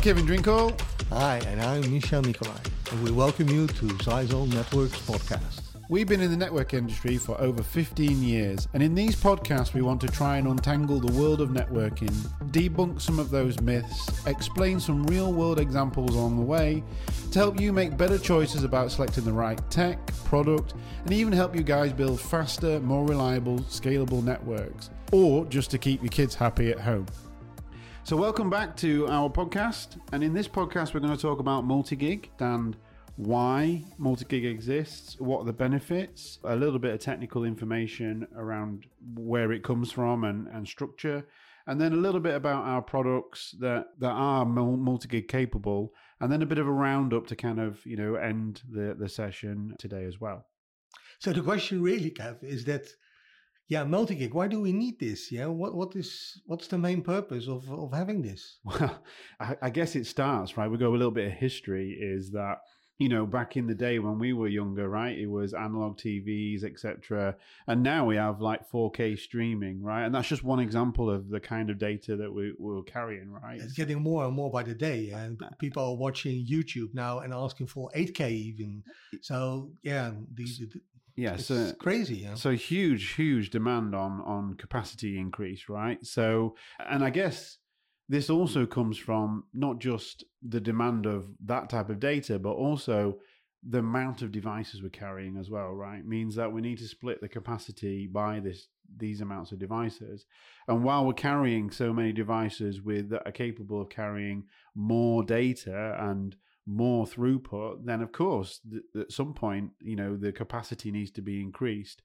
I'm Kevin Drinkall. Hi, and I'm Michel Nicolai, and we welcome you to Zyxel Networks podcast. We've been in the network industry for over 15 years, and in these podcasts, we want to try and untangle the world of networking, debunk some of those myths, explain some real world examples along the way to help you make better choices about selecting the right tech, product, and even help you guys build faster, more reliable, scalable networks, or just to keep your kids happy at home. So, welcome back to our podcast. And in this podcast, we're going to talk about multi gig and why multi-gig exists, what are the benefits, a little bit of technical information around where it comes from and, and structure, and then a little bit about our products that, that are multi-gig capable, and then a bit of a roundup to kind of, you know, end the, the session today as well. So the question really, Kev, is that yeah, multi-gig. Why do we need this? Yeah, what what is what's the main purpose of of having this? Well, I, I guess it starts right. We go a little bit of history. Is that you know, back in the day when we were younger, right? It was analog TVs, etc. And now we have like 4K streaming, right? And that's just one example of the kind of data that we, we're carrying, right? It's getting more and more by the day, and uh, people are watching YouTube now and asking for 8K even. So yeah, the, the yeah, so crazy. Yeah? So huge, huge demand on on capacity increase, right? So, and I guess this also comes from not just the demand of that type of data, but also the amount of devices we're carrying as well, right? Means that we need to split the capacity by this these amounts of devices. And while we're carrying so many devices with that are capable of carrying more data and more throughput, then of course, th- at some point, you know, the capacity needs to be increased.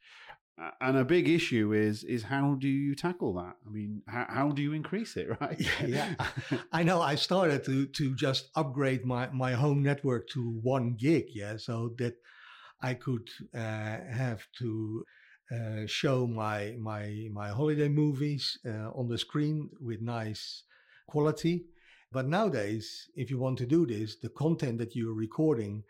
And a big issue is is how do you tackle that? I mean how, how do you increase it right? Yeah. I know i started to to just upgrade my my home network to one gig yeah so that i could uh, have to uh, show my my my holiday movies uh, on the screen with nice quality but nowadays if you want to do this the content that you're recording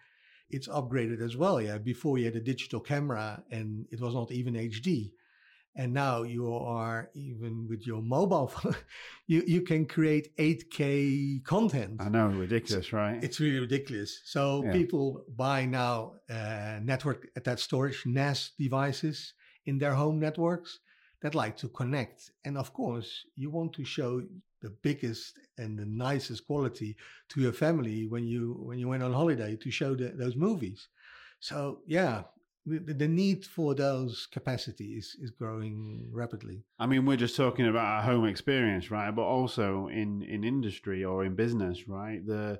it's upgraded as well. Yeah, before you had a digital camera and it was not even HD, and now you are even with your mobile phone, you you can create 8K content. I know, ridiculous, right? It's really ridiculous. So yeah. people buy now uh, network attached storage NAS devices in their home networks that like to connect, and of course you want to show the biggest and the nicest quality to your family when you when you went on holiday to show the, those movies. So yeah, the, need for those capacities is growing rapidly. I mean, we're just talking about our home experience, right? But also in in industry or in business, right? The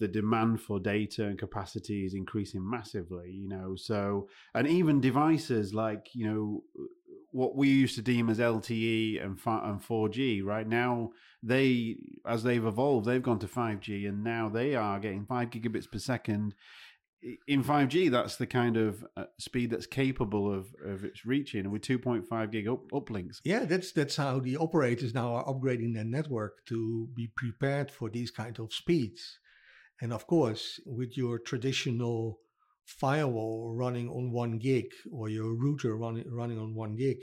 the demand for data and capacity is increasing massively, you know. So, and even devices like, you know, what we used to deem as LTE and and 4G, right now they as they've evolved, they've gone to 5G, and now they are getting five gigabits per second. In 5G, that's the kind of uh, speed that's capable of of its reaching, with 2.5 gig up, uplinks. Yeah, that's that's how the operators now are upgrading their network to be prepared for these kind of speeds. And of course, with your traditional firewall running on one gig or your router running running on one gig,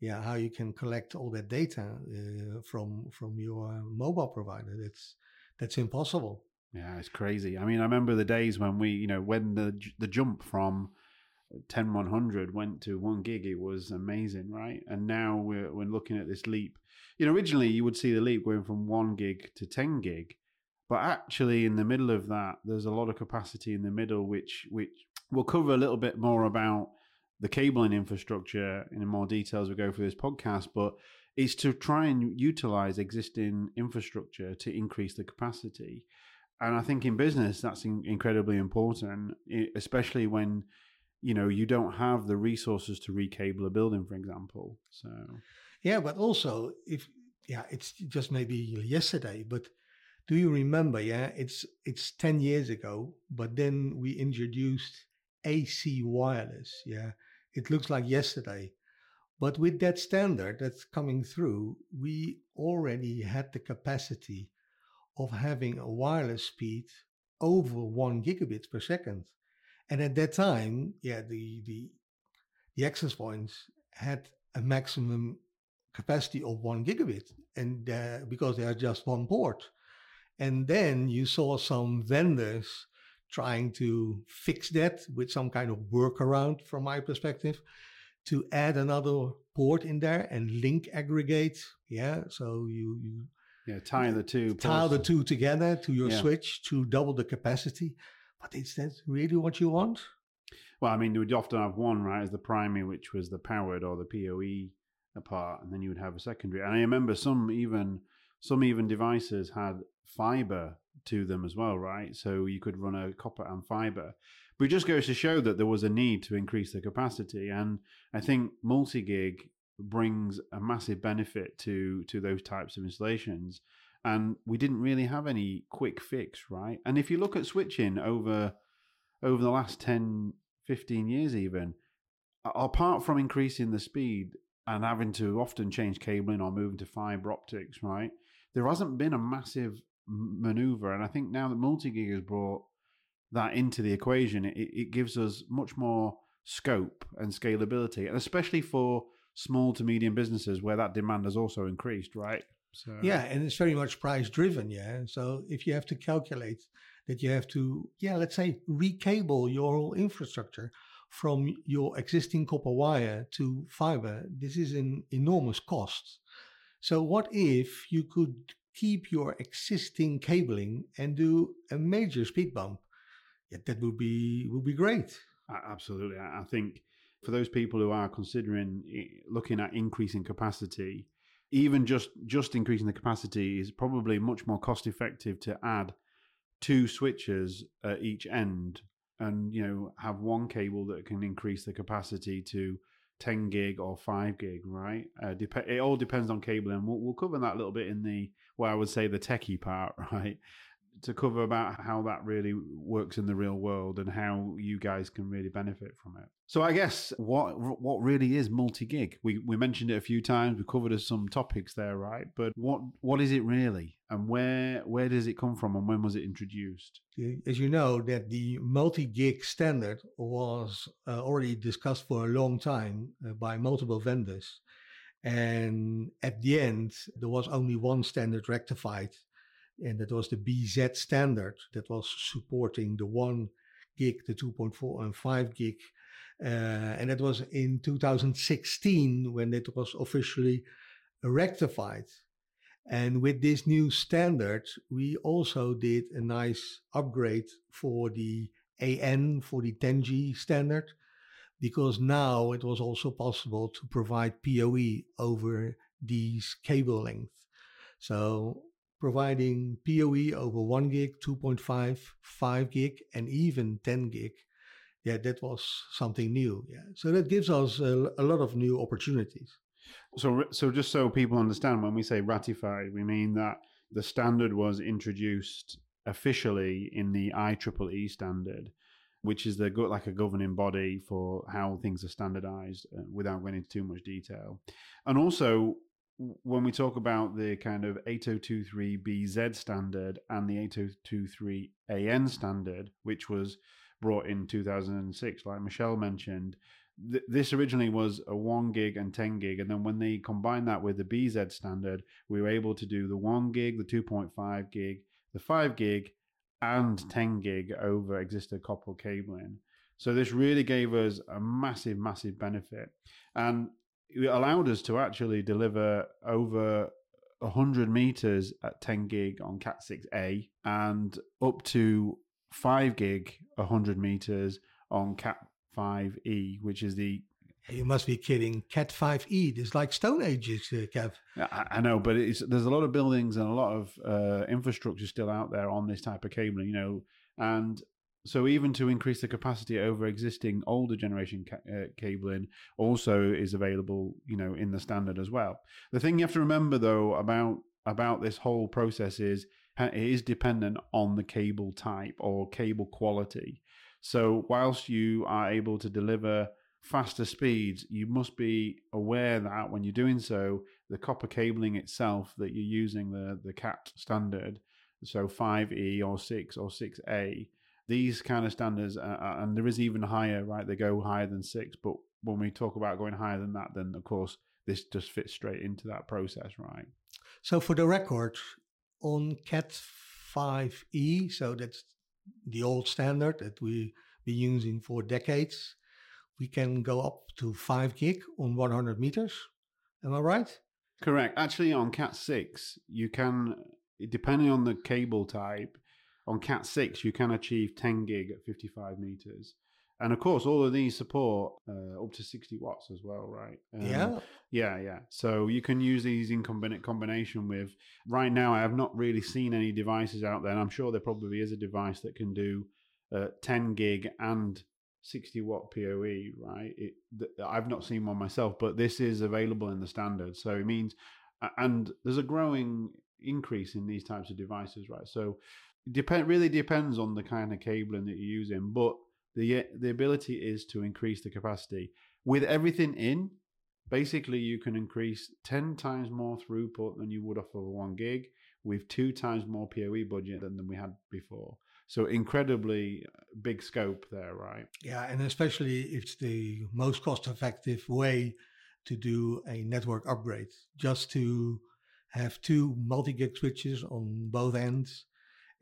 yeah, how you can collect all that data uh, from from your mobile provider? That's that's impossible. Yeah, it's crazy. I mean, I remember the days when we, you know, when the the jump from 10100 went to 1 gig it was amazing right and now we're, we're looking at this leap you know originally you would see the leap going from 1 gig to 10 gig but actually, in the middle of that, there's a lot of capacity in the middle, which which we'll cover a little bit more about the cabling infrastructure in more detail as we go through this podcast. But it's to try and utilize existing infrastructure to increase the capacity. And I think in business, that's in- incredibly important, especially when you know you don't have the resources to recable a building, for example. So yeah, but also if yeah, it's just maybe yesterday, but do you remember? Yeah, it's it's ten years ago, but then we introduced AC wireless. Yeah, it looks like yesterday, but with that standard that's coming through, we already had the capacity of having a wireless speed over one gigabit per second, and at that time, yeah, the the the access points had a maximum capacity of one gigabit, and uh, because they are just one port And then you saw some vendors trying to fix that with some kind of workaround from my perspective to add another port in there and link aggregate. Yeah. So you, you yeah, tie the two. Tie the two together to your Yeah. switch to double the capacity. But is that really what you want? Well, I mean, you would often have one, right, as the primary, which was the powered or the PoE part, and then you would have a secondary. And I remember some even some even devices had fiber to them as well, right? So you could run a copper and fiber. But it just goes to show that there was a need to increase the capacity, and I think multi-gig brings a massive benefit to to those types of installations. And we didn't really have any quick fix, right? And if you look at switching over over the last 10 15 years even apart from increasing the speed and having to often change cabling or moving to fiber optics right there hasn't been a massive maneuver and i think now that multi-gig has brought that into the equation it, it gives us much more scope and scalability and especially for small to medium businesses where that demand has also increased right so Yeah, and it's very much price driven. Yeah. So if you have to calculate that you have to, yeah, let's say recable your whole infrastructure from your existing copper wire to fiber, this is an enormous cost. So what if you could keep your existing cabling and do a major speed bump? Yeah, that would be would be great. Absolutely. I think for those people who are considering eh, looking at increasing capacity, even just just increasing the capacity is probably much more cost effective to add two switches at each end and you know have one cable that can increase the capacity to 10 gig or 5 gig right? Uh, dep- it all depends on cabling we'll, we'll cover that a little bit in the where i would say the techie part right to cover about how that really works in the real world and how you guys can really benefit from it. So I guess what what really is multi-gig? We we mentioned it a few times. We covered some topics there, right? But what what is it really, and where where does it come from, and when was it introduced? As you know, that the multi-gig standard was uh, already discussed for a long time uh, by multiple vendors. And at the end, there was only one standard rectified, and that was the BZ standard that was supporting the 1 gig, the 2.4 and 5 gig. Uh, and that was in 2016 when it was officially rectified. And with this new standard, we also did a nice upgrade for the AN, for the 10G standard, because now it was also possible to provide PoE over these cable length. So providing PoE over 1 gig, 2.5, 5 gig, and even 10 gig. Yeah, that was something new. Yeah. So that gives us a, a lot of new opportunities. So so just so people understand, when we say ratified, we mean that the standard was introduced officially in the IEEE standard, which is the like a governing body for how things are standardized uh, without going into too much detail. And also, when we talk about the kind of 8023BZ standard and the 8023AN standard, which was brought in 2006, like Michelle mentioned, th- this originally was a 1 gig and 10 gig. And then when they combined that with the BZ standard, we were able to do the 1 gig, the 2.5 gig, the 5 gig, and 10 gig over existing copper cabling. So this really gave us a massive, massive benefit. And it allowed us to actually deliver over 100 meters at 10 gig on Cat 6A and up to 5 gig 100 meters on Cat 5E, which is the You must be kidding. Cat 5e, this is like Stone Ages, uh, Kev. I, I know, but it's, there's a lot of buildings and a lot of uh, infrastructure still out there on this type of cabling, you know, and so even to increase the capacity over existing older generation ca- uh, cabling also is available, you know, in the standard as well. The thing you have to remember though about about this whole process is it is dependent on the cable type or cable quality. So whilst you are able to deliver faster speeds, you must be aware that when you're doing so, the copper cabling itself that you're using the the CAT standard, so 5E or 6 or 6A, these kind of standards, uh, uh, and there is even higher, right? They go higher than 6, but when we talk about going higher than that, then of course this just fits straight into that process, right? So for the record, on Cat 5E, so that's the old standard that we've been using for decades. We can go up to 5 gig on 100 meters. Am I right? Correct. Actually, on Cat 6, you can, depending on the cable type, on Cat 6, you can achieve 10 gig at 55 meters. And of course, all of these support uh, up to 60 watts as well, right? Um, yeah. Yeah, yeah. So you can use these in combin- combination with. Right now, I have not really seen any devices out there, and I'm sure there probably is a device that can do uh, 10 gig and 60 watt PoE, right? It, th- I've not seen one myself, but this is available in the standard. So it means, and there's a growing increase in these types of devices, right? So depend really depends on the kind of cabling that you're using, but the the ability is to increase the capacity with everything in. Basically, you can increase ten times more throughput than you would off of a one gig with two times more PoE budget than, than we had before. So incredibly uh, big scope there, right? Yeah, and especially it's the most cost-effective way to do a network upgrade. Just to have two multi-gig switches on both ends,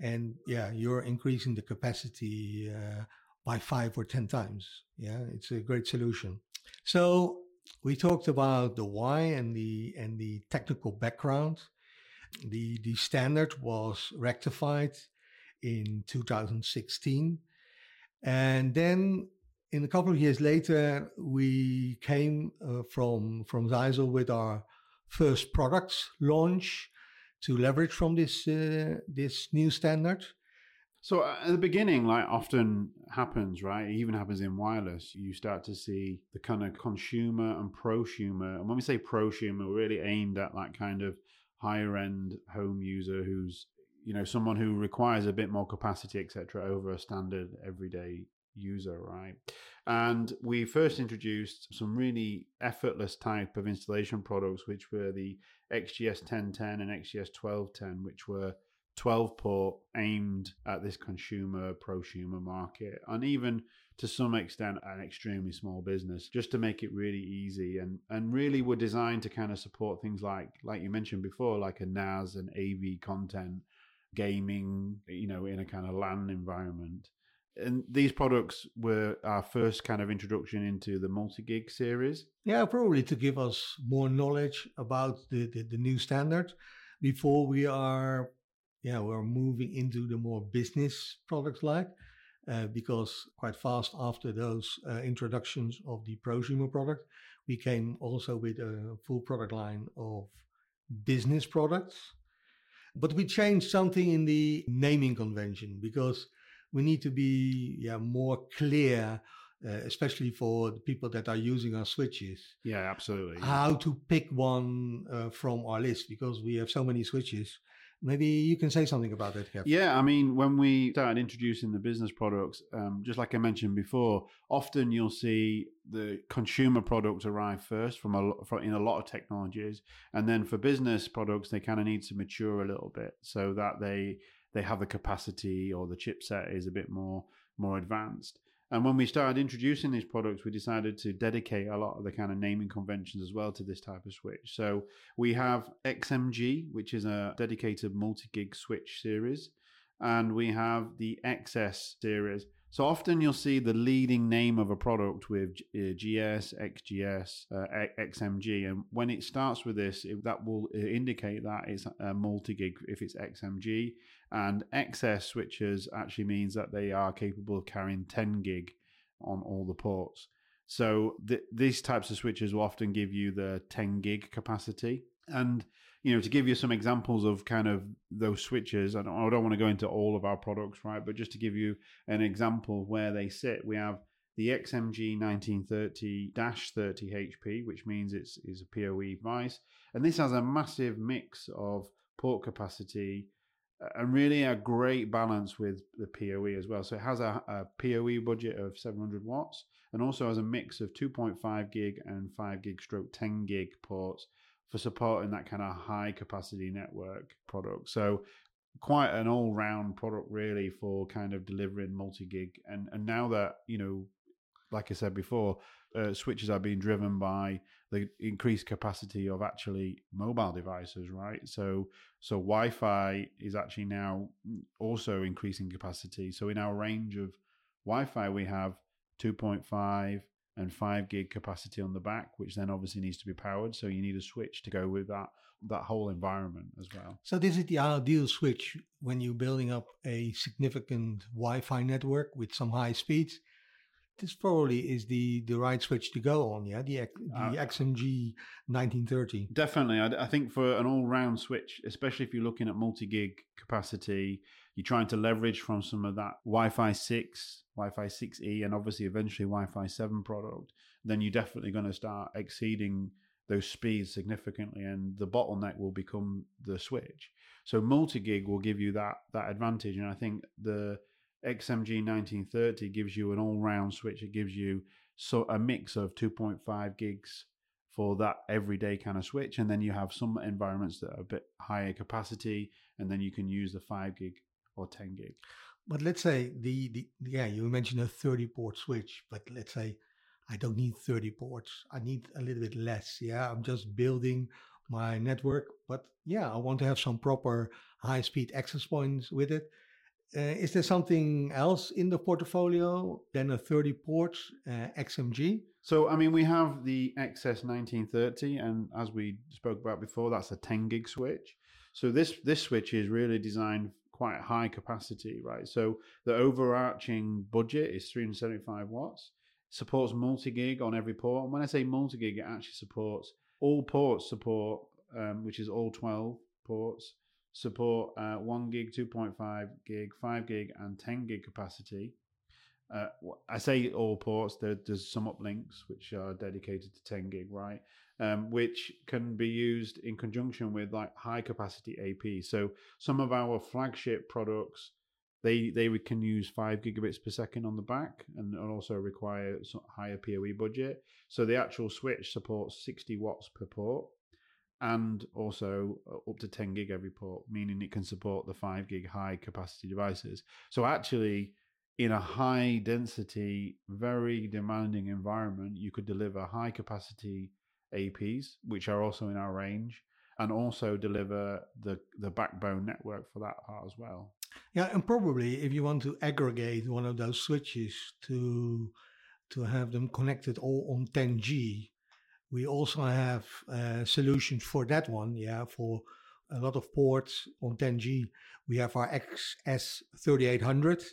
and yeah, you're increasing the capacity uh, by five or ten times. Yeah, it's a great solution. So we talked about the why and the and the technical background. The the standard was rectified in 2016. And then in a couple of years later, we came uh, from, from Zyxel with our first products launch to leverage from this, uh, this new standard. So uh, at the beginning, like often happens, right? It even happens in wireless. You start to see the kind of consumer and prosumer. And when we say prosumer, we're really aimed at that kind of higher end home user who's you know someone who requires a bit more capacity etc over a standard everyday user right and we first introduced some really effortless type of installation products which were the xgs 1010 and xgs 1210 which were 12 port aimed at this consumer prosumer market and even to some extent an extremely small business just to make it really easy and and really were designed to kind of support things like like you mentioned before like a NAS and AV content gaming, you know, in a kind of LAN environment. And these products were our first kind of introduction into the multi gig series. Yeah, probably to give us more knowledge about the, the, the new standard before we are, yeah, we're moving into the more business products like. Uh, because quite fast after those uh, introductions of the prosumer product, we came also with a full product line of business products but we changed something in the naming convention because we need to be yeah, more clear, uh, especially for the people that are using our switches. Yeah, absolutely. How to pick one uh, from our list because we have so many switches Maybe you can say something about that, Kev. Yeah, I mean, when we started introducing the business products, um, just like I mentioned before, often you'll see the consumer products arrive first from a from, in a lot of technologies, and then for business products, they kind of need to mature a little bit so that they they have the capacity or the chipset is a bit more more advanced. And when we started introducing these products, we decided to dedicate a lot of the kind of naming conventions as well to this type of switch. So we have XMG, which is a dedicated multi gig switch series, and we have the XS series. So often you'll see the leading name of a product with GS, XGS, uh, XMG, and when it starts with this, it, that will uh, indicate that it's a multi gig if it's XMG, and XS switches actually means that they are capable of carrying 10 gig on all the ports. So th- these types of switches will often give you the 10 gig capacity. And you know, to give you some examples of kind of those switches, I don't, I don't want to go into all of our products, right? But just to give you an example of where they sit, we have the XMG 1930-30 HP, which means it's is a PoE device, and this has a massive mix of port capacity, and really a great balance with the PoE as well. So it has a, a, PoE budget of 700 watts and also has a mix of 2.5 gig and 5 gig stroke 10 gig ports for supporting that kind of high capacity network product. So quite an all round product really for kind of delivering multi gig. And, and now that, you know, like I said before, uh, switches are being driven by the increased capacity of actually mobile devices, right? So so Wi-Fi is actually now also increasing capacity. So in our range of Wi-Fi, we have 2.5 and 5 gig capacity on the back, which then obviously needs to be powered. So you need a switch to go with that that whole environment as well. So this is the ideal switch when you're building up a significant Wi-Fi network with some high speeds this probably is the the right switch to go on. Yeah, the the uh, XMG 1930. Definitely, I, I, think for an all round switch, especially if you're looking at multi gig capacity, you're trying to leverage from some of that Wi-Fi six, Wi-Fi 6E, and obviously eventually Wi-Fi seven product. Then you're definitely going to start exceeding those speeds significantly, and the bottleneck will become the switch. So multi gig will give you that that advantage, and I think the XMG 1930 gives you an all-round switch. It gives you so a mix of 2.5 gigs for that everyday kind of switch, and then you have some environments that are a bit higher capacity, and then you can use the five gig or 10 gig. But let's say the, the yeah, you mentioned a 30 port switch, but let's say I don't need 30 ports. I need a little bit less. Yeah, I'm just building my network, but yeah, I want to have some proper high speed access points with it. Uh, is there something else in the portfolio than a 30 port uh, XMG? So, I mean, we have the XS 1930, and as we spoke about before, that's a 10 gig switch. So this this switch is really designed quite high capacity, right? So the overarching budget is 375 watts. Supports multi gig on every port. And when I say multi gig, it actually supports all ports support, um, which is all 12 ports support uh, 1 gig, 2.5 gig, 5 gig, and 10 gig capacity. Uh, I say all ports, there, there's some uplinks which are dedicated to 10 gig, right? Um, which can be used in conjunction with like high capacity AP. So some of our flagship products, they they can use five gigabits per second on the back and also require higher PoE budget. So the actual switch supports 60 watts per port and also uh, up to 10 gig every port, meaning it can support the 5 gig high capacity devices. So, actually, in a high density, very demanding environment, you could deliver high capacity APs, which are also in our range, and also deliver the, the backbone network for that part as well. Yeah, and probably if you want to aggregate one of those switches to to have them connected all on 10G, we also have uh, solutions for that one. Yeah, for a lot of ports on 10G, we have our XS3800.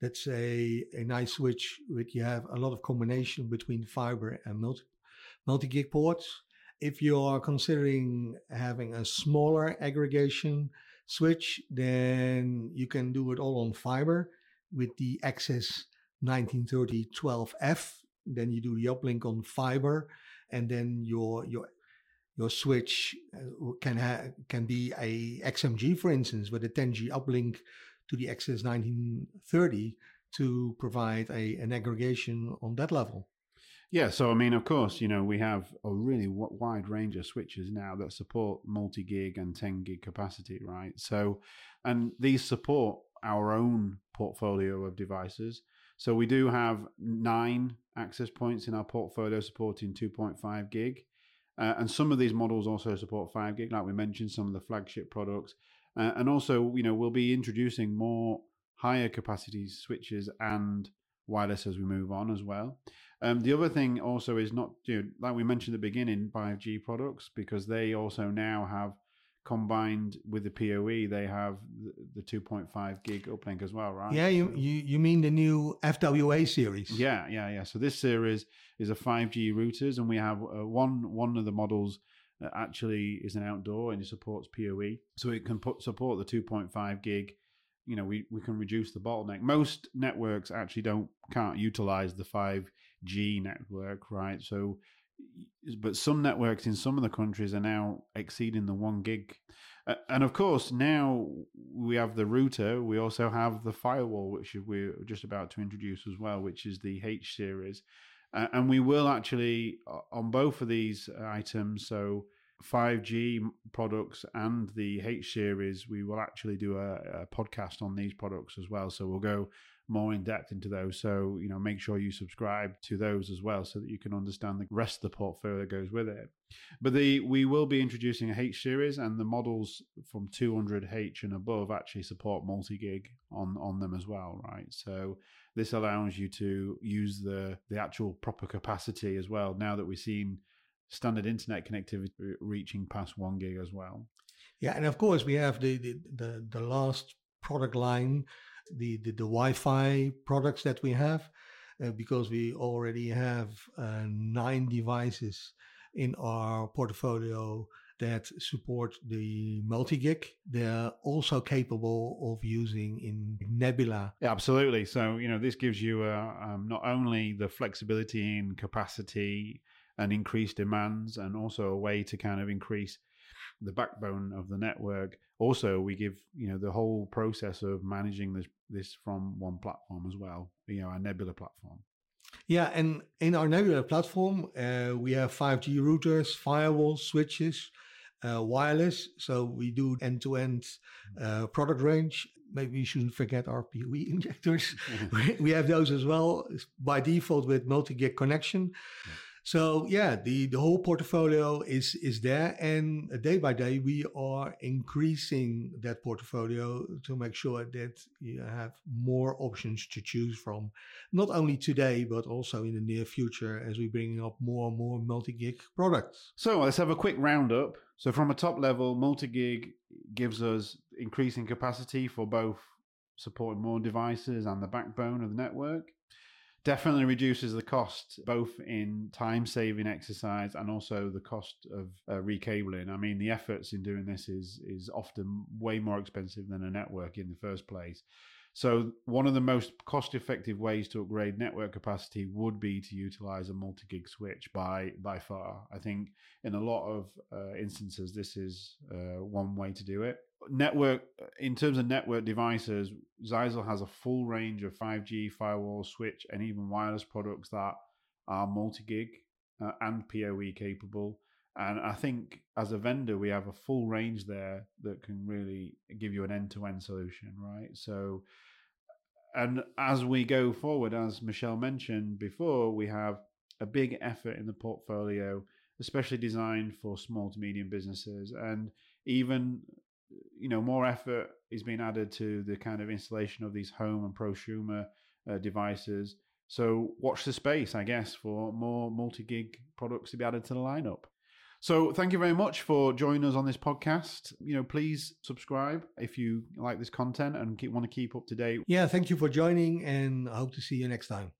That's a, a nice switch which you have a lot of combination between fiber and multi, multi-gig ports. If you are considering having a smaller aggregation switch, then you can do it all on fiber with the XS 1930 12F. Then you do the uplink on fiber and then your your your switch uh, can ha- can be a XMG, for instance, with a 10G uplink to the XS 1930 to provide a an aggregation on that level. Yeah, so I mean, of course, you know, we have a really w- wide range of switches now that support multi gig and 10 gig capacity, right? So, and these support our own portfolio of devices. So we do have nine access points in our portfolio supporting 2.5 gig. Uh, and some of these models also support 5 gig, like we mentioned, some of the flagship products. Uh, and also, you know, we'll be introducing more higher capacity switches and wireless as we move on as well. Um, the other thing also is not, you know, like we mentioned at the beginning, 5G products, because they also now have combined with the PoE, they have the, 2.5 gig uplink as well, right? Yeah, you, you you mean the new FWA series? Yeah, yeah, yeah. So this series is a 5G routers, and we have uh, one one of the models that actually is an outdoor and it supports PoE, so it can put support the 2.5 gig. You know, we, we can reduce the bottleneck. Most networks actually don't can't utilize the 5G network, right? So but some networks in some of the countries are now exceeding the one gig. And of course, now we have the router. We also have the firewall, which we're just about to introduce as well, which is the H series. Uh, and we will actually, on both of these items, so 5G products and the H series, we will actually do a, a podcast on these products as well. So we'll go more in depth into those. So, you know, make sure you subscribe to those as well so that you can understand the rest of the portfolio that goes with it. But the we will be introducing a H series and the models from 200H and above actually support multi-gig on on them as well, right? So this allows you to use the the actual proper capacity as well now that we've seen standard internet connectivity reaching past 1 gig as well. Yeah, and of course we have the the the, the last product line the, the, the Wi-Fi products that we have uh, because we already have uh, nine devices in our portfolio that support the multi-gig. They're also capable of using in Nebula. Yeah, absolutely. So, you know, this gives you uh, um, not only the flexibility in capacity and increased demands and also a way to kind of increase the backbone of the network. Also, we give you know the whole process of managing this this from one platform as well. You know, our Nebula platform. Yeah, and in our Nebula platform, uh, we have 5G routers, firewalls, switches, uh, wireless. So we do end-to-end uh, product range. Maybe we shouldn't forget our PoE injectors. we have those as well by default with multi-gig connection. Yeah. So yeah, the, the whole portfolio is is there, and day by day we are increasing that portfolio to make sure that you have more options to choose from, not only today but also in the near future as we bring up more and more multi-gig products. So let's have a quick roundup. So from a top level, multi-gig gives us increasing capacity for both supporting more devices and the backbone of the network definitely reduces the cost both in time saving exercise and also the cost of uh, recabling. I mean, the efforts in doing this is is often way more expensive than a network in the first place. So, one of the most cost effective ways to upgrade network capacity would be to utilize a multi gig switch by, by far. I think in a lot of uh, instances, this is uh, one way to do it network in terms of network devices, Zyxel has a full range of 5G firewall, switch, and even wireless products that are multi-gig uh, and PoE capable. And I think as a vendor, we have a full range there that can really give you an end-to-end solution, right? So, and as we go forward, as Michelle mentioned before, we have a big effort in the portfolio, especially designed for small to medium businesses, and even you know, more effort is being added to the kind of installation of these home and prosumer uh, devices. So watch the space, I guess, for more multi-gig products to be added to the lineup. So thank you very much for joining us on this podcast. You know, please subscribe if you like this content and keep, want to keep up to date. Yeah, thank you for joining and I hope to see you next time.